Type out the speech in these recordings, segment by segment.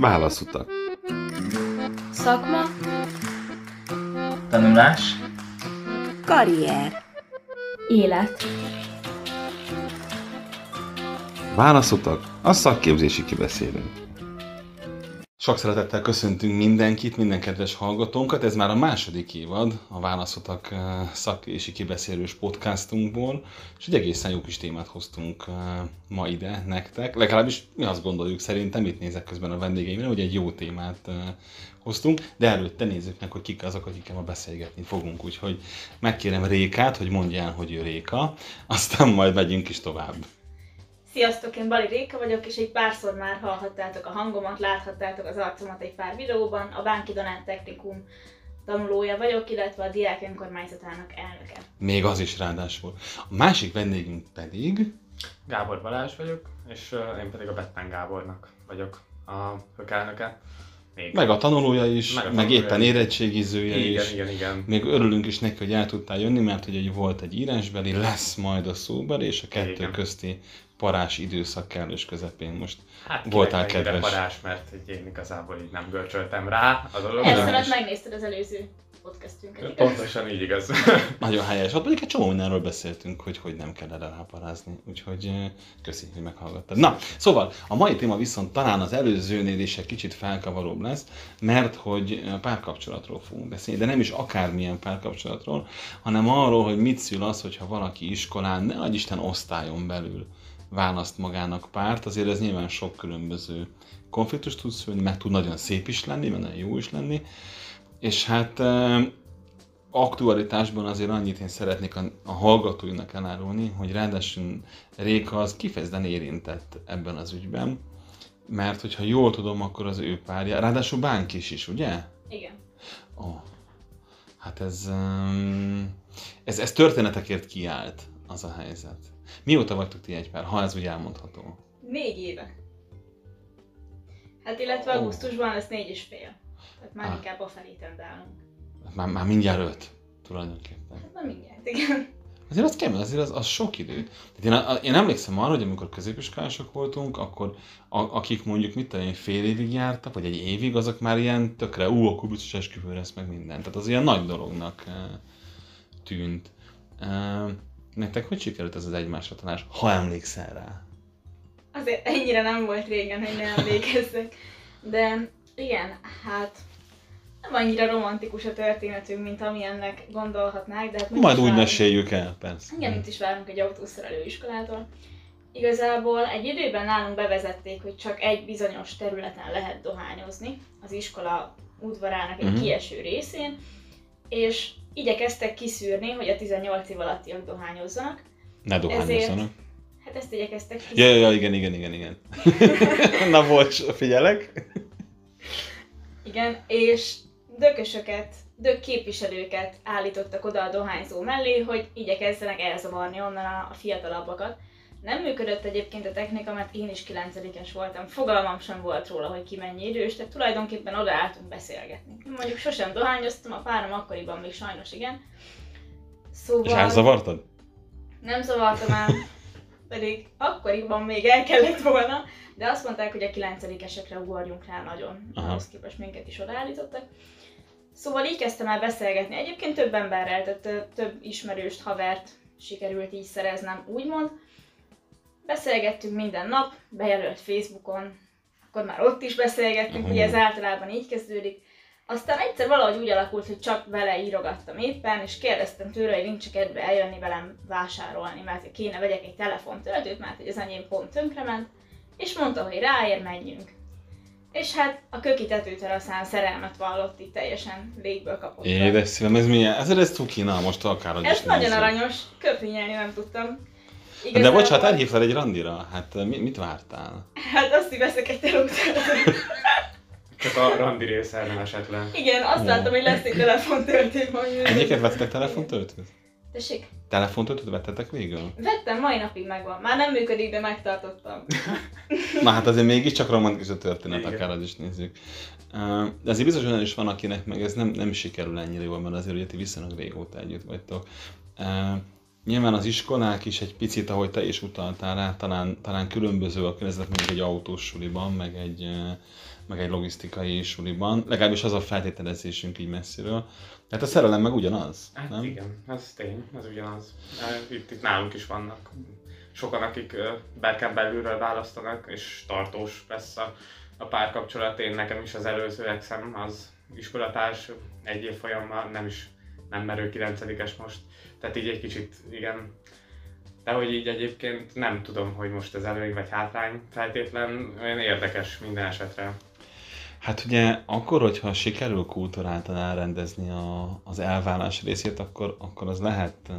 Válaszutak. Szakma, Tanulás. Karrier. élet. Válaszutak. A szakképzési kibeszélő. Sok szeretettel köszöntünk mindenkit, minden kedves hallgatónkat. Ez már a második évad a Válaszotak eh, szakképzési kibeszélős podcastunkból, és egy egészen jó kis témát hoztunk eh, ma ide nektek. Legalábbis mi azt gondoljuk szerintem, itt nézek közben a vendégeimre, hogy egy jó témát eh, hoztunk, de előtte nézzük meg, hogy kik azok, akikkel ma beszélgetni fogunk. Úgyhogy megkérem Rékát, hogy mondja el, hogy ő Réka, aztán majd megyünk is tovább. Sziasztok, én Bali Réka vagyok, és egy párszor már hallhattátok a hangomat, láthattátok az arcomat egy pár videóban. A Bánki Donát Technikum tanulója vagyok, illetve a diák önkormányzatának elnöke. Még az is ráadásul. A másik vendégünk pedig... Gábor Balázs vagyok, és én pedig a Bettán Gábornak vagyok a hökelnöke. Még. Meg a tanulója is, meg, Meg a meg tanulója éppen is. érettségizője igen, is. igen, igen. Még örülünk is neki, hogy el tudtál jönni, mert hogy egy volt egy írásbeli, lesz majd a szóbeli, és a kettő Igen. közti parás időszak kellős közepén most. Hát Voltál kedves. Parás, mert én igazából így nem görcsöltem rá a dologra. Ezt megnézted az előző podcastünket, igaz? Pontosan így igaz. Nagyon helyes. Ott pedig egy csomó mindenről beszéltünk, hogy hogy nem kell erre ráparázni. Úgyhogy eh, köszi, hogy meghallgattad. Na, szóval a mai téma viszont talán az előzőnél is egy kicsit felkavaróbb lesz, mert hogy eh, párkapcsolatról fogunk beszélni, de nem is akármilyen párkapcsolatról, hanem arról, hogy mit szül az, hogyha valaki iskolán, ne adj Isten osztályon belül választ magának párt, azért ez nyilván sok különböző konfliktus tud szülni, meg tud nagyon szép is lenni, meg nagyon jó is lenni, és hát aktualitásban azért annyit én szeretnék a, a hallgatóinak elárulni, hogy ráadásul Réka az kifejezetten érintett ebben az ügyben, mert hogyha jól tudom, akkor az ő párja, ráadásul bánkis is, ugye? Igen. Ó, hát ez, ez, ez történetekért kiállt az a helyzet. Mióta vagytok ti egy pár, ha ez úgy elmondható? Négy éve. Hát illetve augusztusban lesz négy és fél. Tehát már Ah. inkább a felé tendálunk. Már, már mindjárt öt, tulajdonképpen. Hát na mindjárt, igen. Azért az kemény, azért az, az sok idő. Tehát én, én emlékszem arra, hogy amikor középiskolások voltunk, akkor a, akik mondjuk mit tudom én, fél évig jártak, vagy egy évig, azok már ilyen tökre, ú, akkor biztos esküvő lesz meg minden. Tehát az ilyen nagy dolognak eh, tűnt. Nektek hogy sikerült ez az egymásra tanás, ha emlékszel rá? Azért ennyire nem volt régen, hogy ne emlékezzek. De igen, hát nem annyira romantikus a történetünk, mint amilyennek gondolhatnák, de hát Majd úgy várunk- meséljük el, persze. Igen, itt is várunk egy autószerelő iskolától. Igazából egy időben nálunk bevezették, hogy csak egy bizonyos területen lehet dohányozni, az iskola udvarának egy uh-huh. kieső részén, és igyekeztek kiszűrni, hogy a 18 év alattiak dohányozzanak. Ne dohányozzanak. Hát ezt igyekeztek kiszűrni. ja, ja, igen, igen, igen, igen. Na, bocs, figyelek. Igen, és dökösöket, dök képviselőket állítottak oda a dohányzó mellé, hogy igyekezzenek elzavarni onnan a fiatalabbakat. Nem működött egyébként a technika, mert én is 9-es voltam, fogalmam sem volt róla, hogy ki mennyi idős, tehát tulajdonképpen odaálltunk beszélgetni. Mondjuk sosem dohányoztam, a párom akkoriban még sajnos igen. Szóval És elzavartad? nem zavartam el, pedig akkoriban még el kellett volna, de azt mondták, hogy a 9-esekre ugorjunk rá nagyon, Aha. ahhoz képest minket is odaállítottak. Szóval így kezdtem el beszélgetni. Egyébként több emberrel, tehát több ismerőst, havert sikerült így szereznem, úgymond. Beszélgettünk minden nap, bejelölt Facebookon, akkor már ott is beszélgettünk, ugye ez általában így kezdődik. Aztán egyszer valahogy úgy alakult, hogy csak vele írogattam éppen, és kérdeztem tőle, hogy nincs kedve eljönni velem vásárolni, mert kéne vegyek egy telefontöltőt, mert hogy az enyém pont tönkrement, és mondta, hogy ráér, menjünk. És hát a köki tetőteraszán szerelmet vallott itt teljesen légből kapott. Édes szívem, ez milyen? Ez, ez cuki, na most akárhogy Ez is nagyon nézzük. aranyos, köpni nem tudtam. De bocs, hát elhívtál egy randira, hát mi, mit vártál? Hát azt, hogy veszek egy telótöltőt. Csak a randi része nem esett le. Igen, azt Ó. láttam, hogy lesz egy telefontöltő majd. Egyiket vettetek telefontöltőt? Tessék, Telefontöltőt vettetek végül? vettem, mai napig megvan. Már nem működik, de megtartottam. Na hát azért mégiscsak romantikus a történet, Igen. akár az is nézzük. De azért biztos olyan is van, akinek meg ez nem, nem sikerül ennyire jól, mert azért ugye ti viszonylag régóta együtt vagytok. Nyilván az iskolák is egy picit, ahogy te is utaltál rá, talán, talán különböző a környezet, mondjuk egy autós suliban, meg egy, eh, meg egy logisztikai suliban. Legalábbis az a feltételezésünk így messziről. Hát a szerelem meg ugyanaz, Hát nem? igen, ez tény, ez ugyanaz. Itt, itt nálunk is vannak sokan, akik eh, berken belülről választanak, és tartós lesz a, a párkapcsolat. Én nekem is az előző exem az iskolatárs, egy év folyammal nem is nem merő 9 most. Tehát így egy kicsit, igen. De hogy így egyébként nem tudom, hogy most ez előny vagy hátrány feltétlen, olyan érdekes minden esetre. Hát ugye akkor, hogyha sikerül kulturáltan elrendezni a, az elvállás részét, akkor, akkor az lehet... Uh,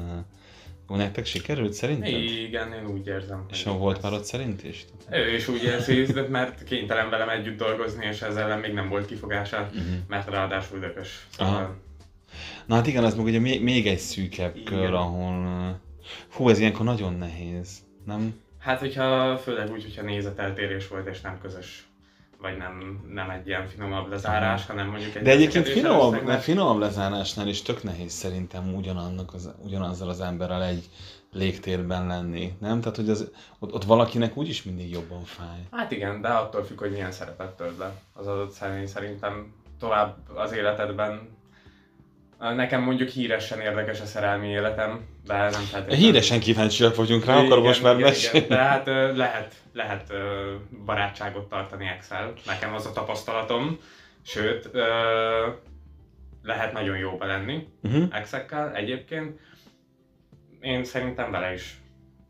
nektek sikerült szerinted? Igen, én úgy érzem. És ha volt már ott szerint is? Ő is úgy érzi, mert kénytelen velem együtt dolgozni, és ezzel ellen még nem volt kifogása, Uh-huh. mert ráadásul dökös. Aha. Na hát igen, az meg ugye még, még egy szűkebb Igen. kör, ahol... Hú, ez ilyenkor nagyon nehéz, nem? hát hogyha főleg úgy, hogyha nézeteltérés volt, és nem közös, vagy nem, nem egy ilyen finomabb lezárás, hanem mondjuk egy De egyébként finomabb, de finomabb lezárásnál is tök nehéz szerintem ugyanannak az, ugyanazzal az emberrel egy légtérben lenni, nem? Tehát, hogy az, ott, ott valakinek úgyis mindig jobban fáj. Hát igen, de attól függ, hogy milyen szerepet tölt le az adott személy szerintem tovább az életedben. Nekem mondjuk híresen érdekes a szerelmi életem, de nem feltétlenül. Híresen kíváncsiak vagyunk rá, akkor most már mesélj. De hát lehet, lehet barátságot tartani Excel. Nekem az a tapasztalatom. Sőt, lehet nagyon jóba lenni Uh-huh. Excel-kel egyébként. Én szerintem vele is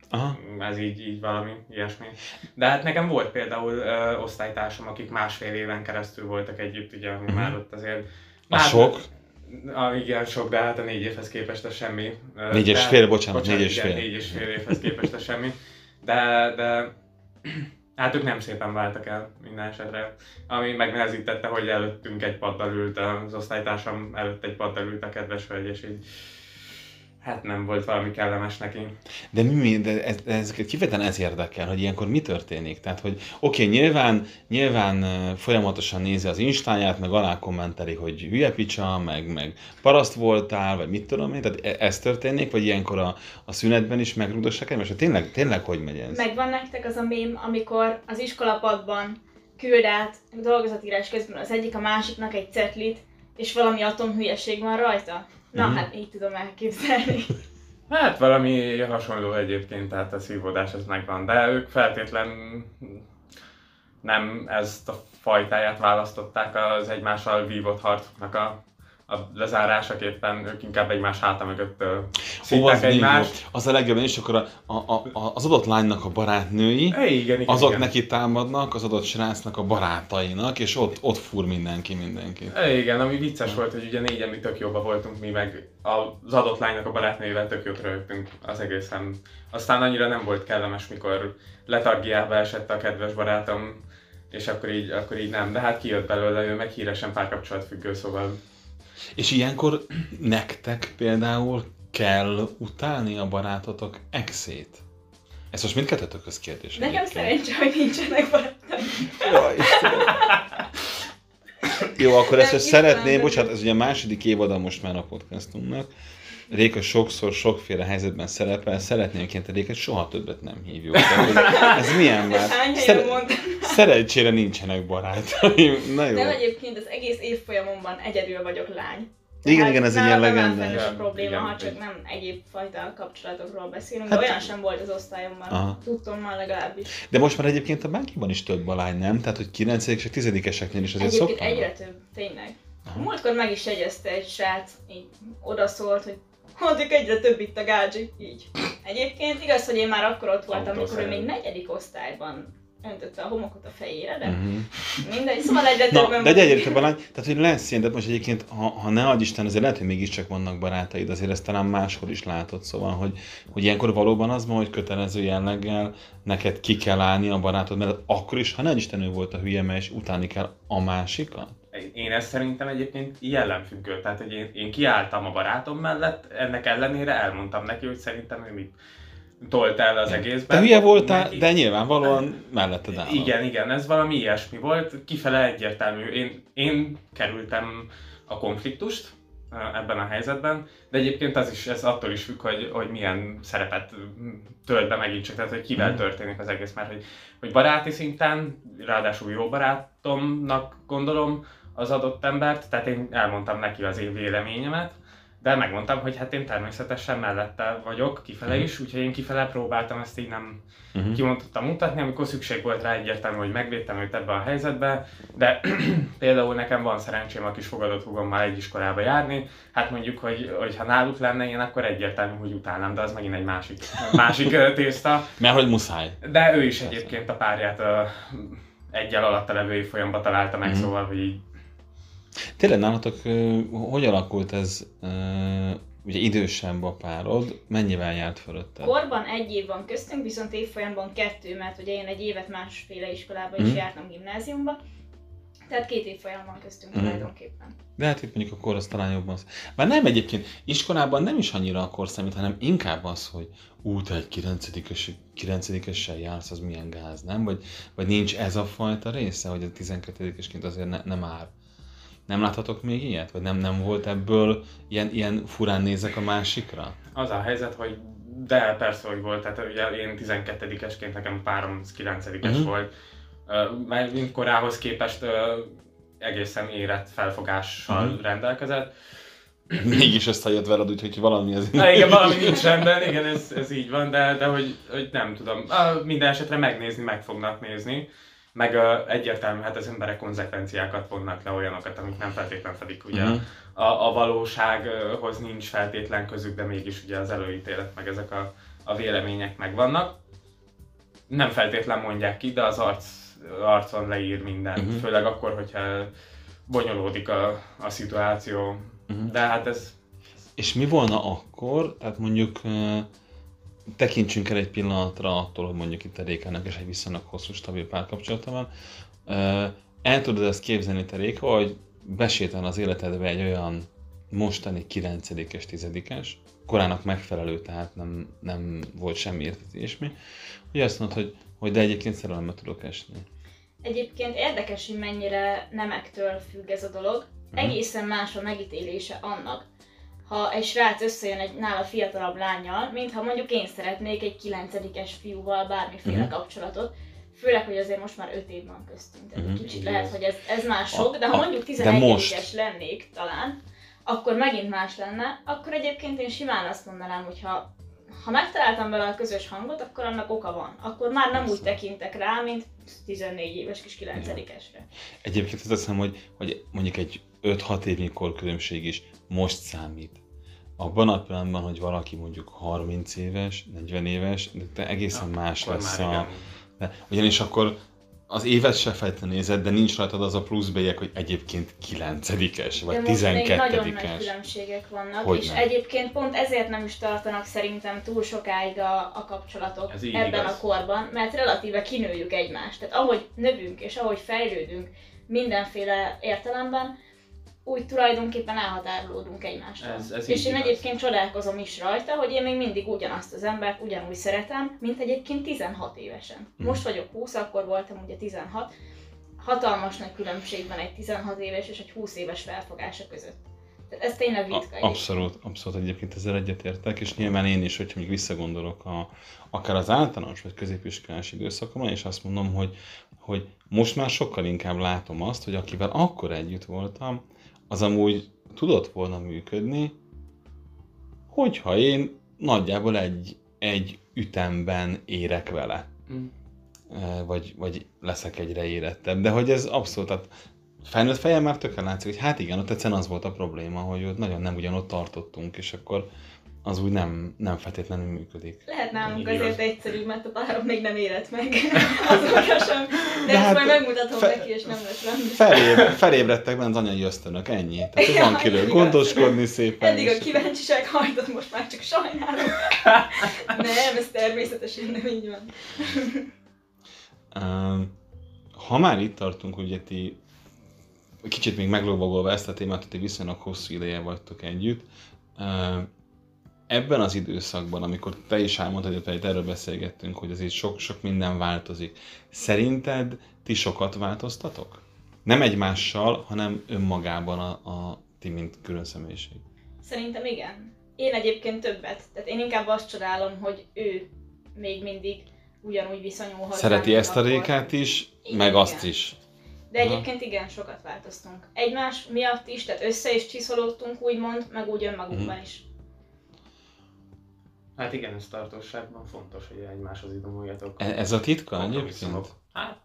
Aha. ez így, így valami ilyesmi. De hát nekem volt például ö, osztálytársam, akik másfél éven keresztül voltak együtt, ugye, Mhm. már ott azért... A Hát, sok? A, igen, sok, de hát a négy évhez képest ez semmi. Négy és de- fél, bocsánat, négy és igen, fél. négy és fél évhez képest ez semmi. De, de hát ők nem szépen váltak el minden esetre. Ami megnehezítette, hogy előttünk egy paddal ült, az osztálytársam előtt egy paddal ült a kedves hölgy, és így hát nem volt valami kellemes neki. De mi, mi de ez, ez, kifejezetten ez érdekel, hogy ilyenkor mi történik. Tehát, hogy oké, okay, nyilván, nyilván folyamatosan nézi az instáját, meg alá kommenteli, hogy hülye picsa, meg, meg paraszt voltál, vagy mit tudom én, tehát e- ez történik, vagy ilyenkor a, a szünetben is megrúdosak egymást? Tényleg, tényleg hogy megy ez? Megvan nektek az a mém, amikor az iskolapadban küld át dolgozatírás közben az egyik a másiknak egy cetlit, és valami atomhülyeség van rajta? Na, Mhm. hát így tudom elképzelni. Hát valami hasonló egyébként, tehát a szívódás ez megvan, de ők feltétlen nem ezt a fajtáját választották az egymással vívott harcoknak a, a lezárásaképpen, ők inkább egymás háta mögött szívták egymást. az a legjobb, és akkor a, a, a, az adott lánynak a barátnői, É, igen, igen, azok igen. neki támadnak, az adott srácnak a barátainak, és ott, ott fúr mindenki mindenkit. É, igen, ami vicces volt, hogy ugye négyen mi tök jóba voltunk, mi meg az adott lánynak a barátnőjével tök jót rögtünk az egészen. Aztán annyira nem volt kellemes, mikor letargiába esett a kedves barátom, és akkor így, akkor így nem. De hát kijött belőle, ő meg híresen párkapcsolatfüggő, szóval És ilyenkor nektek például kell utálni a barátotok exét? Ez most mindkettőtökhöz kérdés. Nekem egyébként. szerencsé, hogy nincsenek barátaim. Istenem. Jó, akkor ezt most szeretném, bocsánat, ez ugye a második évada most már a podcastunknak. Réka sokszor, sokféle helyzetben szerepel, szeretném kint a Rékát soha többet nem hívjuk. Tehát, ez milyen már? Ezt hány helyen Szer- mondtam? szerencsére nincsenek barátaim. Na jó. Nem egyébként az egész évfolyamomban egyedül vagyok lány. Igen, Tehát igen, ez egy ilyen nem legendás. Igen, probléma, igen, ha csak igen. nem egyéb fajta kapcsolatokról beszélünk, Hát- de olyan sem volt az osztályomban. Aha. Tudtommal legalábbis. De most már egyébként a bákiban is több a lány, nem? Tehát, hogy 9 és 10 eseknél is azért Egyébként szoktam. egyre több, tényleg. Aha. Múltkor meg is jegyezte egy srác, így odaszólt, hogy addig egyre több itt a gádzsi, így. Egyébként igaz, hogy én már akkor ott voltam, amikor ő még negyedik osztályban öntötte a homokot a fejére, de Uh-huh. mindegy, szóval egyre Na, többen de egy egyre több a lány, tehát hogy lesz ilyen, de most egyébként, ha, ha ne adj Isten, azért lehet, hogy mégiscsak vannak barátaid, azért ezt talán máshol is látod, szóval, hogy, hogy ilyenkor valóban az van, hogy kötelező jelleggel neked ki kell állni a barátod mellett, akkor is, ha ne Isten, ő volt a hülye, mert és utáni kell a másikat. Én ezt szerintem egyébként jellemfüggő. Tehát, hogy én, én kiálltam a barátom mellett, ennek ellenére elmondtam neki, hogy szerintem ő mit tolt el az egészben. Te hülye voltál, Neki- de nyilvánvalóan melletted áll. Igen, igen, ez valami ilyesmi volt, kifele egyértelmű. Én, én kerültem a konfliktust, ebben a helyzetben, de egyébként az is, ez attól is függ, hogy, hogy milyen szerepet tölt be megint csak, tehát hogy kivel Mhm. történik az egész, mert hogy, hogy baráti szinten, ráadásul jó barátomnak gondolom az adott embert, tehát én elmondtam neki az én véleményemet, de megmondtam, hogy hát én természetesen mellette vagyok, kifele Mhm. is, úgyhogy én kifele próbáltam ezt így nem Uh-huh. kimondottan mutatni, amikor szükség volt rá egyértelmű, hogy megvédtem őt ebbe a helyzetbe, de például nekem van szerencsém a kis fogadott húgommal egy iskolába járni, hát mondjuk, hogy, hogy ha náluk lenne én, akkor egyértelmű, hogy utálnám, de az megint egy másik, másik tészta. Mert hogy muszáj. De ő is egyébként a párját a egyel alatta levő évfolyamban találta meg, Mhm. szóval, hogy így Tényleg nálatok hogy alakult ez, ugye idősebb a párod, mennyivel járt fölötted? Korban egy év van köztünk, viszont évfolyamban kettő, mert ugye én egy évet másféle iskolába is Mhm. jártam gimnáziumba. Tehát két évfolyam van köztünk Mhm. tulajdonképpen. De hát itt mondjuk a kor az talán jobban. az- Már nem egyébként, iskolában nem is annyira a kor számít, hanem inkább az, hogy ú, te egy 9 kilencedikessel jársz, az milyen gáz, nem? Vagy, vagy nincs ez a fajta része, hogy a 12-esként azért ne, nem ár. Nem láthatok még ilyet? Vagy nem, nem volt ebből ilyen, ilyen furán nézek a másikra? az a helyzet, hogy de persze, hogy volt, tehát ugye én 12-esként nekem párom 9-es Mhm. volt, Ö, mert mint korához képest egészen érett felfogással Mhm. rendelkezett. Mégis összejött veled, úgyhogy valami az... Na igen, valami nincs rendben, igen, ez, ez így van, de, de hogy, hogy nem tudom. Minden esetre megnézni, meg fognak nézni. Meg uh, egyértelmű, hát az emberek konzekvenciákat vonnak le olyanokat, amik nem feltétlen fedik ugye Mhm. a, a valósághoz nincs feltétlen közük, de mégis ugye az előítélet, meg ezek a, a vélemények megvannak. Nem feltétlen mondják ki, de az arc, arcon leír mindent, Mhm. főleg akkor, hogyha bonyolódik a, a szituáció. Mhm. De hát ez És mi volna akkor, tehát mondjuk tekintsünk el egy pillanatra attól, hogy mondjuk itt a Rékának is egy viszonylag hosszú, stabil párkapcsolata van. El tudod ezt képzelni, te Réka, hogy besétál az életedbe egy olyan mostani 9-es, 10-es, korának megfelelő, tehát nem, nem volt semmi értetésmi, hogy azt mondod, hogy, hogy de egyébként szerelembe tudok esni. Egyébként érdekes, hogy mennyire nemektől függ ez a dolog. Mhm. Egészen más a megítélése annak, ha egy srác összejön egy nála fiatalabb lányjal, mint ha mondjuk én szeretnék egy 9-es fiúval bármiféle Mhm. kapcsolatot. Főleg, hogy azért most már 5 év van köztünk, tehát egy kicsit lehet, hogy ez, ez már sok, de A- ha a- mondjuk de 11 most. éves lennék talán, akkor megint más lenne, akkor egyébként én simán azt mondanám, hogy ha, ha megtaláltam vele a közös hangot, akkor annak oka van. Akkor már nem úgy Persze. tekintek rá, mint 14 éves kis 9-esre. Egyébként azt hiszem, hogy, hogy mondjuk egy 5-6 évnyi korkülönbség is most számít. Abban a pillanatban, hogy valaki mondjuk 30 éves, 40 éves, de te egészen más akkor lesz a... igen. De, ugyanis akkor az évet se feltétlenül nézed, de nincs rajtad az a plusz bélyeg, hogy egyébként 9-es, vagy De most még nagyon nagy 12-es. különbségek vannak, Hogy és nem. egyébként pont ezért nem is tartanak szerintem túl sokáig a, a kapcsolatok ebben igaz. a korban, mert relatíve kinőjük egymást. Tehát ahogy növünk és ahogy fejlődünk mindenféle értelemben, úgy tulajdonképpen elhatárolódunk egymástól. Ez- ez és én igaz. egyébként csodálkozom is rajta, hogy én még mindig ugyanazt az embert ugyanúgy szeretem, mint egyébként 16 évesen. Mhm. Most vagyok 20, akkor voltam ugye 16. Hatalmas nagy különbség van egy 16 éves és egy 20 éves felfogása között. Tehát ez tényleg ritka. Egyébként. abszolút, abszolút egyébként ezzel egyetértek, és nyilván én is, hogyha még visszagondolok a, akár az általános vagy középiskolás időszakomra, és azt mondom, hogy, hogy most már sokkal inkább látom azt, hogy akivel akkor együtt voltam, az amúgy tudott volna működni, hogyha én nagyjából egy, egy ütemben érek vele. Mm. Eh, vagy, vagy leszek egyre érettebb. De hogy ez abszolút, tehát felnőtt fejem már látszik, hogy hát igen, ott egyszerűen az volt a probléma, hogy ott nagyon nem ugyanott tartottunk, és akkor az úgy nem, nem feltétlenül működik. Lehet nálunk Így azért igaz. egyszerűbb, mert a párom még nem érett meg azóta sem. De, De ezt hát majd megmutatom fe- neki, és nem lesz rám. Feléb, felébredtek benne az anyai ösztönök, ennyi. Tehát Ja, van kiről gondoskodni szépen. Eddig a kíváncsiság hajtott, most már csak sajnálom. nem, ez természetesen nem így van. Ha már itt tartunk, ugye ti kicsit még meglovagolva ezt a témát, hogy ti viszonylag hosszú ideje vagytok együtt. Ebben az időszakban, amikor te is elmondtad, hogy például erről beszélgettünk, hogy azért sok-sok minden változik. Szerinted ti sokat változtatok? Nem egymással, hanem önmagában a, a ti, mint külön személyiség. Szerintem igen. Én egyébként többet. Tehát én inkább azt csodálom, hogy ő még mindig ugyanúgy viszonyul hozzá. Szereti ezt a rékát is, Igen, meg azt igen. is. De Aha. egyébként igen, sokat változtunk. Egymás miatt is, tehát össze is csiszolódtunk úgymond, meg úgy önmagunkban Mhm. is. Hát igen, ez tartóságban fontos, hogy egymáshoz idomuljatok. E- Ez a titka egyébként? Hát,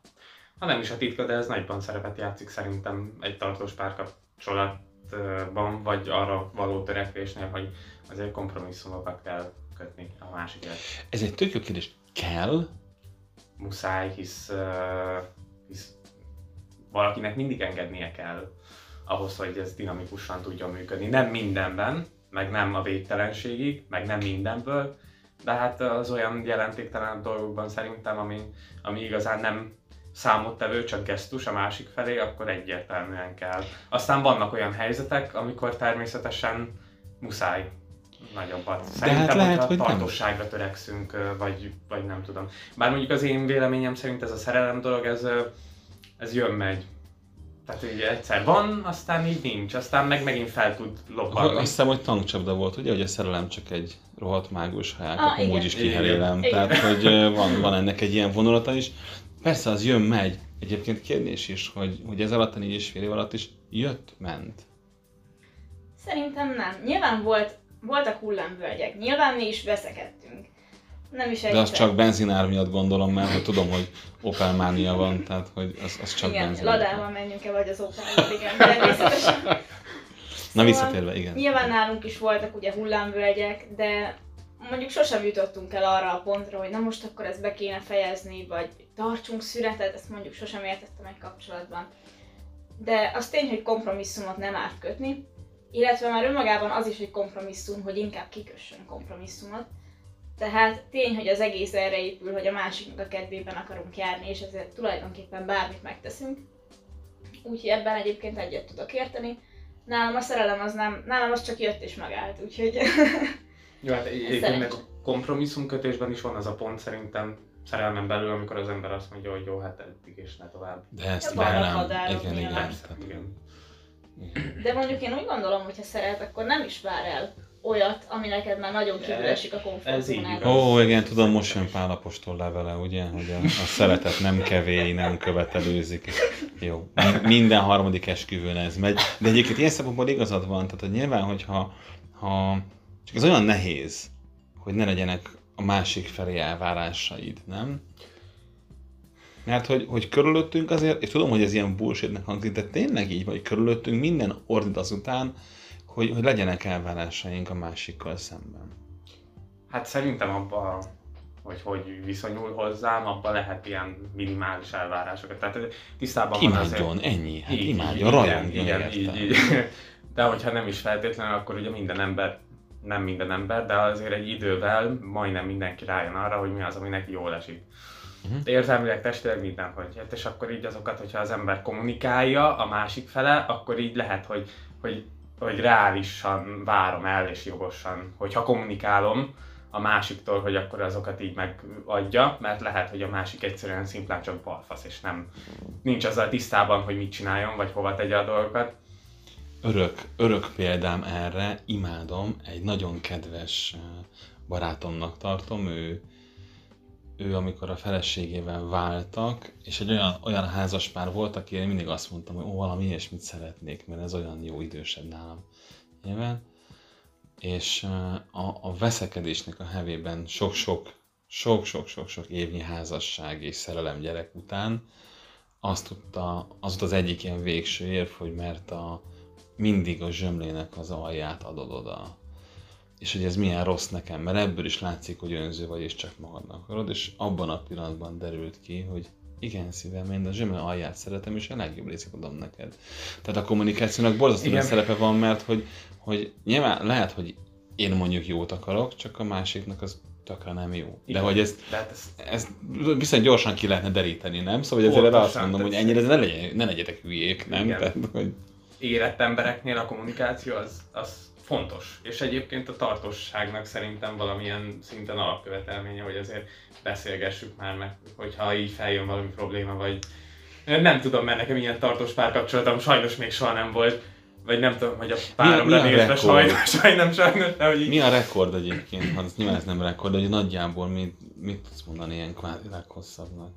ha nem is a titka, de ez nagyban szerepet játszik szerintem egy tartós párkapcsolatban, vagy arra való törekvésnél, hogy azért kompromisszumokat kell kötni a másikért. Ez egy tök jó kérdés. Kell? Muszáj, hisz, uh, hisz valakinek mindig engednie kell ahhoz, hogy ez dinamikusan tudjon működni. Nem mindenben, meg nem a végtelenségig, meg nem mindenből, de hát az olyan jelentéktelen dolgokban szerintem, ami, ami igazán nem számottevő, csak gesztus a másik felé, akkor egyértelműen kell. Aztán vannak olyan helyzetek, amikor természetesen muszáj nagyobbat. Szerintem, hát lehet, hogy nem. tartosságra törekszünk, vagy, vagy nem tudom. Bár mondjuk az én véleményem szerint ez a szerelem dolog, ez, ez jön-megy. Tehát így egyszer van, aztán így nincs, aztán meg megint fel tud lobbanni. azt hiszem, hogy tankcsapda volt, ugye, hogy a szerelem csak egy rohadt mágus, ha Ah, úgyis Igen. kiherélem. Igen. Tehát, hogy van, van ennek egy ilyen vonulata is. Persze, az jön, megy. Egyébként kérdés is, hogy, hogy ez alatt a négy és fél év alatt is jött, ment. Szerintem nem. Nyilván volt, voltak hullámvölgyek, nyilván mi is veszekedtünk. Nem is De az csak benzinár miatt gondolom, mert hogy tudom, hogy Opel mánia van, tehát hogy az, az csak igen, benzin. ladával menjünk-e, vagy az opel igen, természetesen. Na Szóval visszatérve, igen. Nyilván nálunk is voltak ugye hullámvölgyek, de mondjuk sosem jutottunk el arra a pontra, hogy na most akkor ezt be kéne fejezni, vagy tartsunk szüretet, ezt mondjuk sosem értettem egy kapcsolatban. De az tény, hogy kompromisszumot nem árt kötni, illetve már önmagában az is egy kompromisszum, hogy inkább kikössön kompromisszumot. Tehát tény, hogy az egész erre épül, hogy a másiknak a kedvében akarunk járni, és ezért tulajdonképpen bármit megteszünk. Úgyhogy ebben egyébként egyet tudok érteni. Nálam a szerelem az nem, nálam az csak jött és megállt, úgyhogy Jó, hát egyébként meg a kompromisszumkötésben is van az a pont szerintem szerelmen belül, amikor az ember azt mondja, hogy jó, hát eddig és ne tovább. De ezt Ja, velem. határok Igen, igen. Tehát, Igen. De mondjuk én úgy gondolom, hogy ha szeret, akkor nem is vár el olyat, ami neked már nagyon kívül esik a igaz. Ó, igen, tudom, most jön Pál apostol levele, ugye, hogy a, a szeretet nem kevély, nem követelőzik. Jó, mi- minden harmadik esküvőn ez megy. De egyébként ilyen szempontból igazad van, tehát hogy nyilván, hogyha ha, csak ez olyan nehéz, hogy ne legyenek a másik felé elvárásaid, nem? Mert hogy, hogy körülöttünk azért, és tudom, hogy ez ilyen bullshitnek hangzik, de tényleg így van, hogy körülöttünk minden ordít azután, hogy, hogy legyenek elvárásaink a másikkal szemben. Hát szerintem abban, hogy hogy viszonyul hozzám, abban lehet ilyen minimális elvárásokat. Tehát tisztában van azért... Imádjon, ennyi. Hát Így, imádjon, rajongjon igen, érte. így, így. De hogyha nem is feltétlenül, akkor ugye minden ember, nem minden ember, de azért egy idővel majdnem mindenki rájön arra, hogy mi az, ami neki jól esik. Uh-huh. Érzelmileg, testileg mindenhogy. Hát és akkor így azokat, hogyha az ember kommunikálja a másik fele, akkor így lehet, hogy, hogy, hogy reálisan várom el és jogosan, hogyha kommunikálom a másiktól, hogy akkor azokat így megadja, mert lehet, hogy a másik egyszerűen szimplán csak balfasz, és nem nincs azzal tisztában, hogy mit csináljon, vagy hova tegye a dolgokat. Örök, örök példám erre, imádom, egy nagyon kedves eh, barátomnak tartom, ő, ő amikor a feleségével váltak, és egy olyan, olyan házaspár volt, aki én mindig azt mondtam, hogy ó, valami ilyesmit szeretnék, mert ez olyan jó idősebb nálam. Nyilván. És a, a veszekedésnek a hevében sok-sok, sok-sok-sok-sok évnyi házasság és szerelem gyerek után azt tudta, az az egyik ilyen végső érv, hogy mert a, mindig a zsömlének az alját adod oda. És hogy ez milyen rossz nekem, mert ebből is látszik, hogy önző vagy, és csak magadnak akarod, és abban a pillanatban derült ki, hogy igen, szívem, én a zsömle alját szeretem, és a legjobb részét adom neked. Tehát a kommunikációnak borzasztó nagy Igen. szerepe van, mert hogy, hogy nyilván lehet, hogy én mondjuk jót akarok, csak a másiknak az tökre nem jó. De Igen. hogy ezt De hát ez, ezt viszont gyorsan ki lehetne deríteni, nem? Szóval hogy ezért azt mondom, hogy tehát- ennyire ne, legyen, ne legyetek hülyék, nem? Igen. Tehát, hogy érett embereknél a kommunikáció az, az fontos. És egyébként a tartosságnak szerintem valamilyen szinten alapkövetelménye, hogy azért beszélgessük már meg, hogyha így feljön valami probléma, vagy nem tudom, mert nekem ilyen tartós párkapcsolatom sajnos még soha nem volt, vagy nem tudom, hogy a párom nézve sajnos, sajnos, sajnos, de hogy így... Mi a rekord egyébként? Hát nyilván ez nem rekord, de hogy nagyjából mit, mit tudsz mondani ilyen kvázi leghosszabbnak?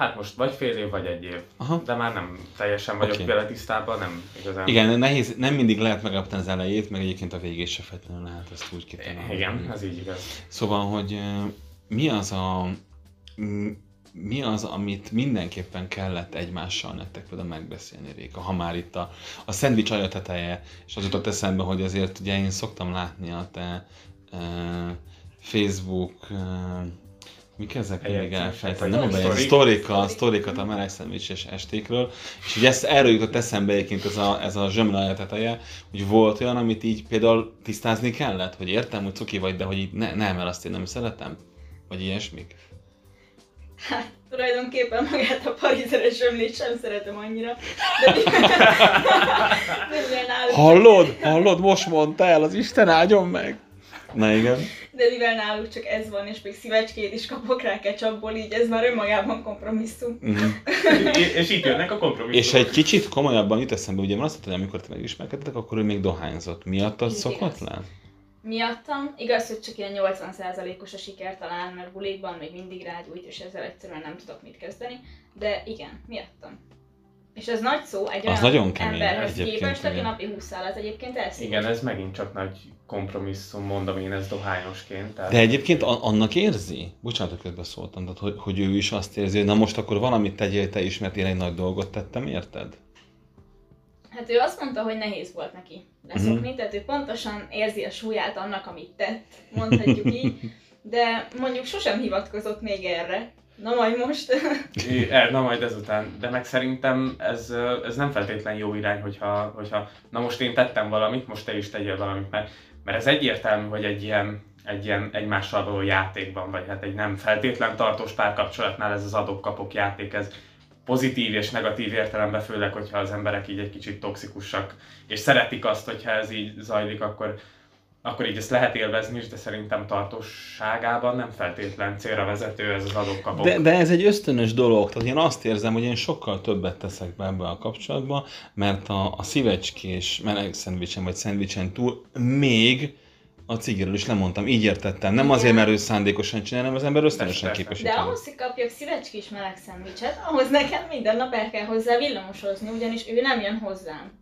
Hát most vagy fél év, vagy egy év. Aha. De már nem teljesen vagyok okay. vele tisztában, nem igazán. Igen, nehéz, nem mindig lehet megállapítani az elejét, meg egyébként a végét se feltétlenül lehet ezt úgy kitalálni. Igen, ez így igaz. Szóval, hogy mi az a mi az, amit mindenképpen kellett egymással nektek például megbeszélni, Réka, ha már itt a, a szendvics alja teteje, és az jutott eszembe, hogy azért ugye én szoktam látni a te uh, Facebook uh, mik ezek mindig elfelejtem, vagy nem a sztorika, sztorikat a meleg szendvicses estékről, és ugye ezt, erről jutott eszembe egyébként ez a, ez a zsömle alja teteje, hogy volt olyan, amit így például tisztázni kellett, hogy értem, hogy cuki vagy, de hogy így ne, nem, mert azt én nem szeretem, vagy ilyesmik. Hát, tulajdonképpen magát a parizeres zsömlét sem szeretem annyira. De, Hallod? Hallod? Most mondta el, az Isten áldjon meg! Na igen. de mivel náluk csak ez van, és még szívecskét is kapok rá ketchupból, így ez már önmagában kompromisszum. Uh-huh. és, és itt jönnek a kompromisszumok. És egy kicsit komolyabban jut eszembe, ugye van azt mondtad, hogy amikor te megismerkedtetek, akkor ő még dohányzott. Miattad szokott le? Miattam, igaz, hogy csak ilyen 80%-os a siker talán, mert bulikban még mindig rágyújt, és ezzel egyszerűen nem tudok mit kezdeni, de igen, miattam. És ez nagy szó egy Az olyan nagyon kemény emberhez képest, aki napi 20 szállat egyébként elszik. Igen, ez megint csak nagy kompromisszum, mondom én ez dohányosként. Tehát... De egyébként annak érzi? Bocsánat, hogy közbeszóltam, tehát hogy, hogy ő is azt érzi, hogy na most akkor valamit tegyél te is, mert én egy nagy dolgot tettem, érted? Hát ő azt mondta, hogy nehéz volt neki leszokni, uh-huh. tehát ő pontosan érzi a súlyát annak, amit tett, mondhatjuk így, de mondjuk sosem hivatkozott még erre. Na majd most. É, na majd ezután. De meg szerintem ez, ez nem feltétlen jó irány, hogyha, hogyha na most én tettem valamit, most te is tegyél valamit, mert, mert ez egyértelmű, hogy egy ilyen, egy ilyen egymással való játékban, vagy hát egy nem feltétlen tartós párkapcsolatnál ez az adok-kapok játék, ez pozitív és negatív értelemben, főleg, hogyha az emberek így egy kicsit toxikusak, és szeretik azt, hogyha ez így zajlik, akkor, akkor így ezt lehet élvezni is, de szerintem tartóságában nem feltétlen célra vezető ez az adok-kapok. De, de ez egy ösztönös dolog, tehát én azt érzem, hogy én sokkal többet teszek be ebbe a kapcsolatba, mert a, a szívecskés meleg szendvicsen vagy szendvicsen túl még a cigiről is lemondtam, így értettem. Nem azért, mert ő szándékosan csinál, hanem az ember ösztönösen képes. De ahhoz, hogy kapjak szívecskés meleg szendvicset, ahhoz nekem minden nap el kell hozzá villamosozni, ugyanis ő nem jön hozzám.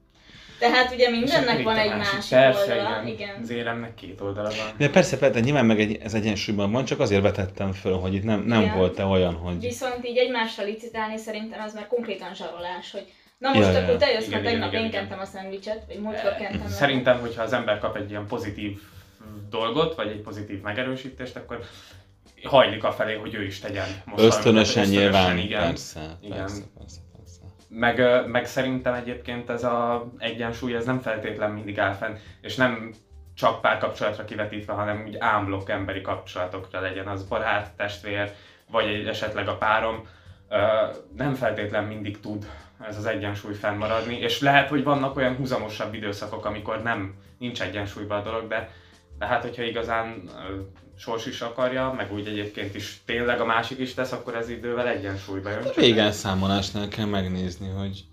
Tehát ugye mindennek van egy másik. másik Persze, oldala. igen. Igen. Az éremnek két oldala van. De persze, persze, nyilván meg egy, ez egyensúlyban van, csak azért vetettem föl, hogy itt nem, nem Igen. volt-e olyan, hogy... Viszont így egymással licitálni szerintem az már konkrétan zsarolás, hogy na most Ja, akkor te jössz, mert tegnap én kentem a szendvicset, vagy múltkor kentem meg. Szerintem, hogyha az ember kap egy ilyen pozitív dolgot, vagy egy pozitív megerősítést, akkor hajlik a felé, hogy ő is tegyen. Most Ösztönösen nyilván, igen. persze, Igen. persze, persze, persze. Meg, meg szerintem egyébként ez a egyensúly, ez nem feltétlen mindig áll fenn, és nem csak párkapcsolatra kivetítve, hanem úgy ámblok emberi kapcsolatokra legyen az barát, testvér, vagy esetleg a párom. Nem feltétlen mindig tud ez az egyensúly fennmaradni, és lehet, hogy vannak olyan húzamosabb időszakok, amikor nem, nincs egyensúlyban a dolog, de, de hát, hogyha igazán sors is akarja, meg úgy egyébként is tényleg a másik is tesz, akkor ez idővel egyensúlyba jön. A Csak végelszámolásnál kell megnézni, hogy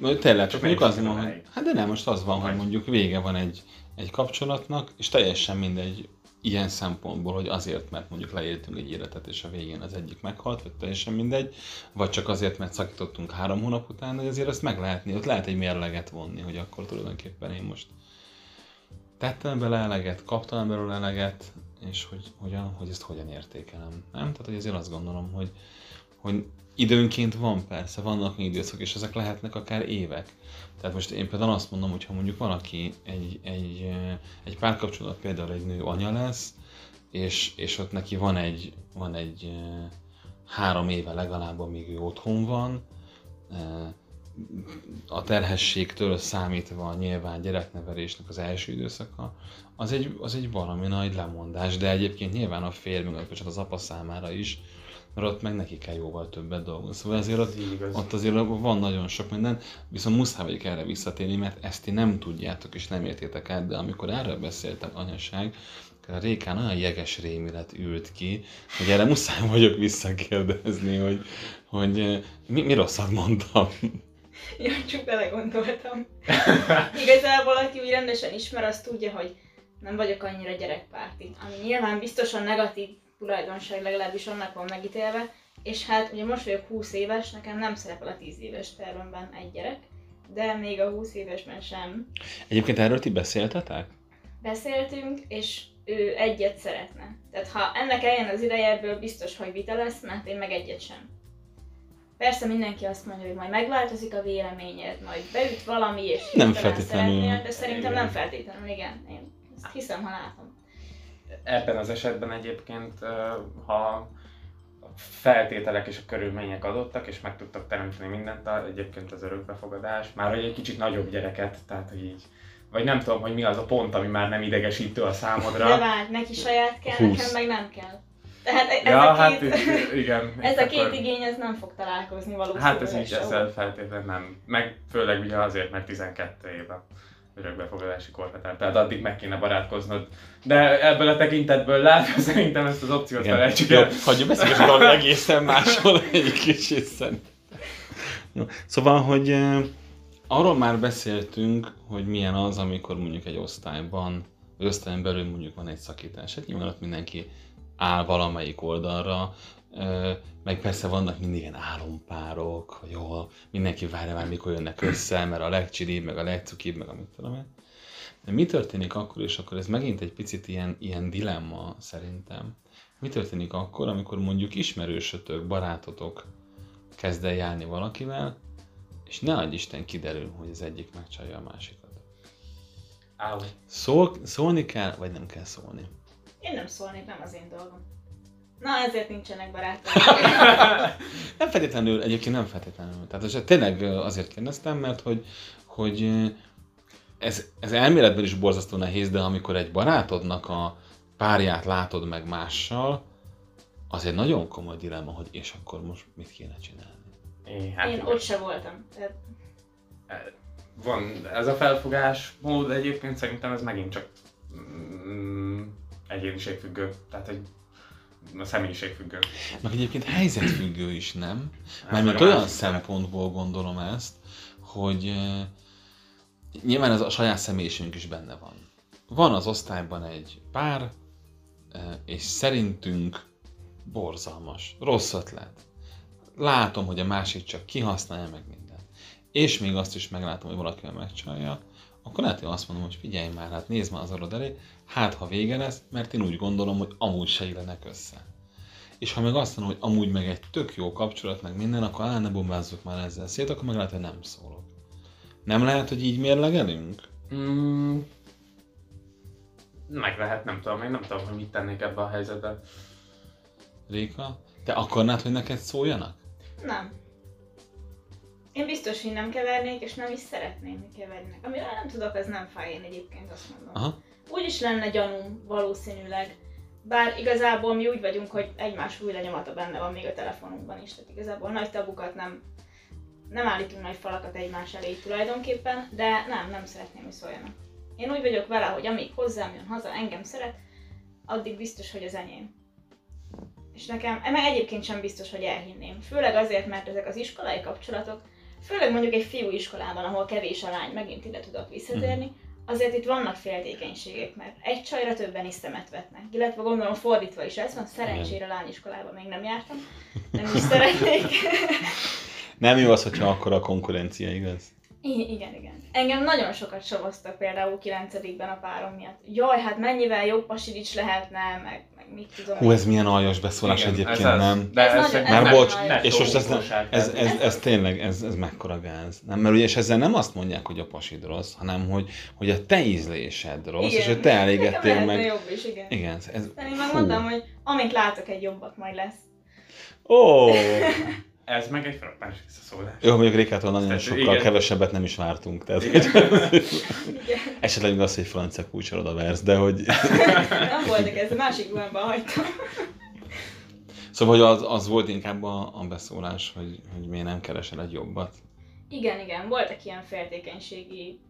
hogy tényleg, csak mondjuk az van, hogy, hát de nem, most az van, hogy mondjuk vége van egy, egy kapcsolatnak, és teljesen mindegy ilyen szempontból, hogy azért, mert mondjuk leéltünk egy életet, és a végén az egyik meghalt, vagy teljesen mindegy, vagy csak azért, mert szakítottunk három hónap után, de azért ezt meg lehetni, ott lehet egy mérleget vonni, hogy akkor tulajdonképpen én most tettem bele eleget, kaptam belőle eleget, és hogy, hogyan, hogy ezt hogyan értékelem. Nem? Tehát, hogy azért azt gondolom, hogy, hogy időnként van persze, vannak időszak, és ezek lehetnek akár évek. Tehát most én például azt mondom, hogy ha mondjuk valaki egy, egy, egy párkapcsolat, például egy nő anya lesz, és, és ott neki van egy, van egy eh, három éve legalább, amíg ő otthon van, eh, a terhességtől számítva nyilván gyereknevelésnek az első időszaka, az egy, az egy valami nagy lemondás, de egyébként nyilván a férj, meg bocsánat, az apa számára is, mert ott meg neki kell jóval többet dolgozni. Szóval azért ott, igaz. ott azért van nagyon sok minden, viszont muszáj vagyok erre visszatérni, mert ezt ti nem tudjátok és nem értétek át, de amikor erről beszéltem anyaság, akkor a Rékán olyan jeges rémilet ült ki, hogy erre muszáj vagyok visszakérdezni, hogy, hogy eh, mi, mi rosszat mondtam. Ja, csak belegondoltam. Igazából, aki úgy rendesen ismer, az tudja, hogy nem vagyok annyira gyerekpárti. Ami nyilván biztosan negatív tulajdonság, legalábbis annak van megítélve. És hát ugye most vagyok 20 éves, nekem nem szerepel a 10 éves tervemben egy gyerek, de még a 20 évesben sem. Egyébként erről ti beszéltetek? Beszéltünk, és ő egyet szeretne. Tehát ha ennek eljön az ideje, ebből biztos, hogy vita lesz, mert én meg egyet sem. Persze mindenki azt mondja, hogy majd megváltozik a véleményed, majd beüt valami, és Nem feltétlenül. szeretnél, de szerintem nem feltétlenül, igen. Én ezt hiszem, ha látom. Ebben az esetben egyébként, ha a feltételek és a körülmények adottak, és meg tudtak teremteni mindent, egyébként az örökbefogadás, már hogy egy kicsit nagyobb gyereket, tehát hogy így, vagy nem tudom, hogy mi az a pont, ami már nem idegesítő a számodra. De várj, neki saját kell, Húsz. nekem meg nem kell. Tehát ez ja, a hát két, itt, igen. ez a két akkor- igény, ez nem fog találkozni valószínűleg Hát ez így ezzel feltétlenül nem. Meg főleg ugye azért, mert 12 éve örökbefogadási korhatár. Tehát addig meg kéne barátkoznod. De ebből a tekintetből látva szerintem ezt az opciót felejtsük Jó, el. hagyjuk beszélni, valami egészen máshol egy kicsit. Jó. Szóval, hogy eh, arról már beszéltünk, hogy milyen az, amikor mondjuk egy osztályban, vagy osztályon belül mondjuk van egy szakítás. Hát nyilván ott mindenki áll valamelyik oldalra, meg persze vannak mindig ilyen álompárok, hogy jó, mindenki várja már, mikor jönnek össze, mert a legcsilibb, meg a legcukibb, meg amit tudom én. De mi történik akkor, és akkor ez megint egy picit ilyen, ilyen dilemma szerintem. Mi történik akkor, amikor mondjuk ismerősötök, barátotok kezd el járni valakivel, és ne adj Isten kiderül, hogy az egyik megcsalja a másikat. Áll. Szól, szólni kell, vagy nem kell szólni? Én nem szólnék, nem az én dolgom. Na, ezért nincsenek barátaim. Nem feltétlenül, egyébként nem feltétlenül. Tehát ez tényleg azért kérdeztem, mert hogy, hogy ez, ez elméletben is borzasztó nehéz, de amikor egy barátodnak a párját látod meg mással, az egy nagyon komoly dilemma, hogy és akkor most mit kéne csinálni. É, hát Én ott se voltam. Tehát Van ez a felfogás mód egyébként szerintem ez megint csak mm, egyéniségfüggő. Tehát egy a személyiségfüggő. Meg egyébként helyzetfüggő is, nem? Ez Mármint olyan szempontból gondolom ezt, hogy eh, nyilván ez a saját személyiségünk is benne van. Van az osztályban egy pár, eh, és szerintünk borzalmas, rossz ötlet. Látom, hogy a másik csak kihasználja meg mindent. És még azt is meglátom, hogy valakivel megcsalja, akkor lehet, hogy azt mondom, hogy figyelj már, hát nézd már az orrod elé, hát ha vége lesz, mert én úgy gondolom, hogy amúgy se illenek össze. És ha meg azt mondom, hogy amúgy meg egy tök jó kapcsolat, meg minden, akkor áll, ne bombázzuk már ezzel szét, akkor meg lehet, hogy nem szólok. Nem lehet, hogy így mérlegelünk? Mm, meg lehet, nem tudom, én nem tudom, hogy mit tennék ebbe a helyzetbe. Réka? Te akarnád, hogy neked szóljanak? nem. Én biztos, hogy nem kevernék, és nem is szeretném, hogy keverjenek. Amiről nem tudok, az nem fáj, én egyébként azt mondom. Aha. Úgy is lenne gyanúm, valószínűleg. Bár igazából mi úgy vagyunk, hogy egymás új lenyomata benne van még a telefonunkban is, tehát igazából nagy tabukat nem, nem állítunk nagy falakat egymás elé tulajdonképpen, de nem, nem szeretném, hogy szóljanak. Én úgy vagyok vele, hogy amíg hozzám jön haza, engem szeret, addig biztos, hogy az enyém. És nekem, meg egyébként sem biztos, hogy elhinném. Főleg azért, mert ezek az iskolai kapcsolatok, főleg mondjuk egy fiú iskolában, ahol kevés a lány, megint ide tudok visszatérni, azért itt vannak féltékenységek, mert egy csajra többen is szemet vetnek. Illetve gondolom fordítva is ez van, szerencsére lányiskolában még nem jártam, nem is szeretnék. Nem jó az, hogyha akkor a konkurencia, igaz? I- igen, igen. Engem nagyon sokat savaztak például 9-ben a párom miatt. Jaj, hát mennyivel jobb pasidics lehetne, meg mit tudom. Hú, ez milyen aljas beszólás Igen, egyébként, ez az. nem? De Ez ez, ez Már bocs, és most ez, nem, ez, ez, ez, tényleg, ez, ez mekkora gáz. Nem, mert ugye, és ezzel nem azt mondják, hogy a pasid rossz, hanem hogy, hogy a te ízlésed rossz, Igen. és hogy te elégettél lehetne meg. jobb is, igen. Igen, ez, De én meg mondtam, hogy amint látok egy jobbat, majd lesz. Ó, Ez meg egy frappáns visszaszólás. jó, mondjuk Rékától nagyon Tehát, sokkal igen. kevesebbet nem is vártunk. Tehát, Igen. hogy, Igen. esetleg még az, hogy francia kulcsol oda versz, de hogy... Nem voltak ez, a másik ruhámban hagytam. Szóval hogy az, az volt inkább a, a beszólás, hogy, hogy miért nem keresel egy jobbat. Igen, igen, voltak ilyen féltékenységi.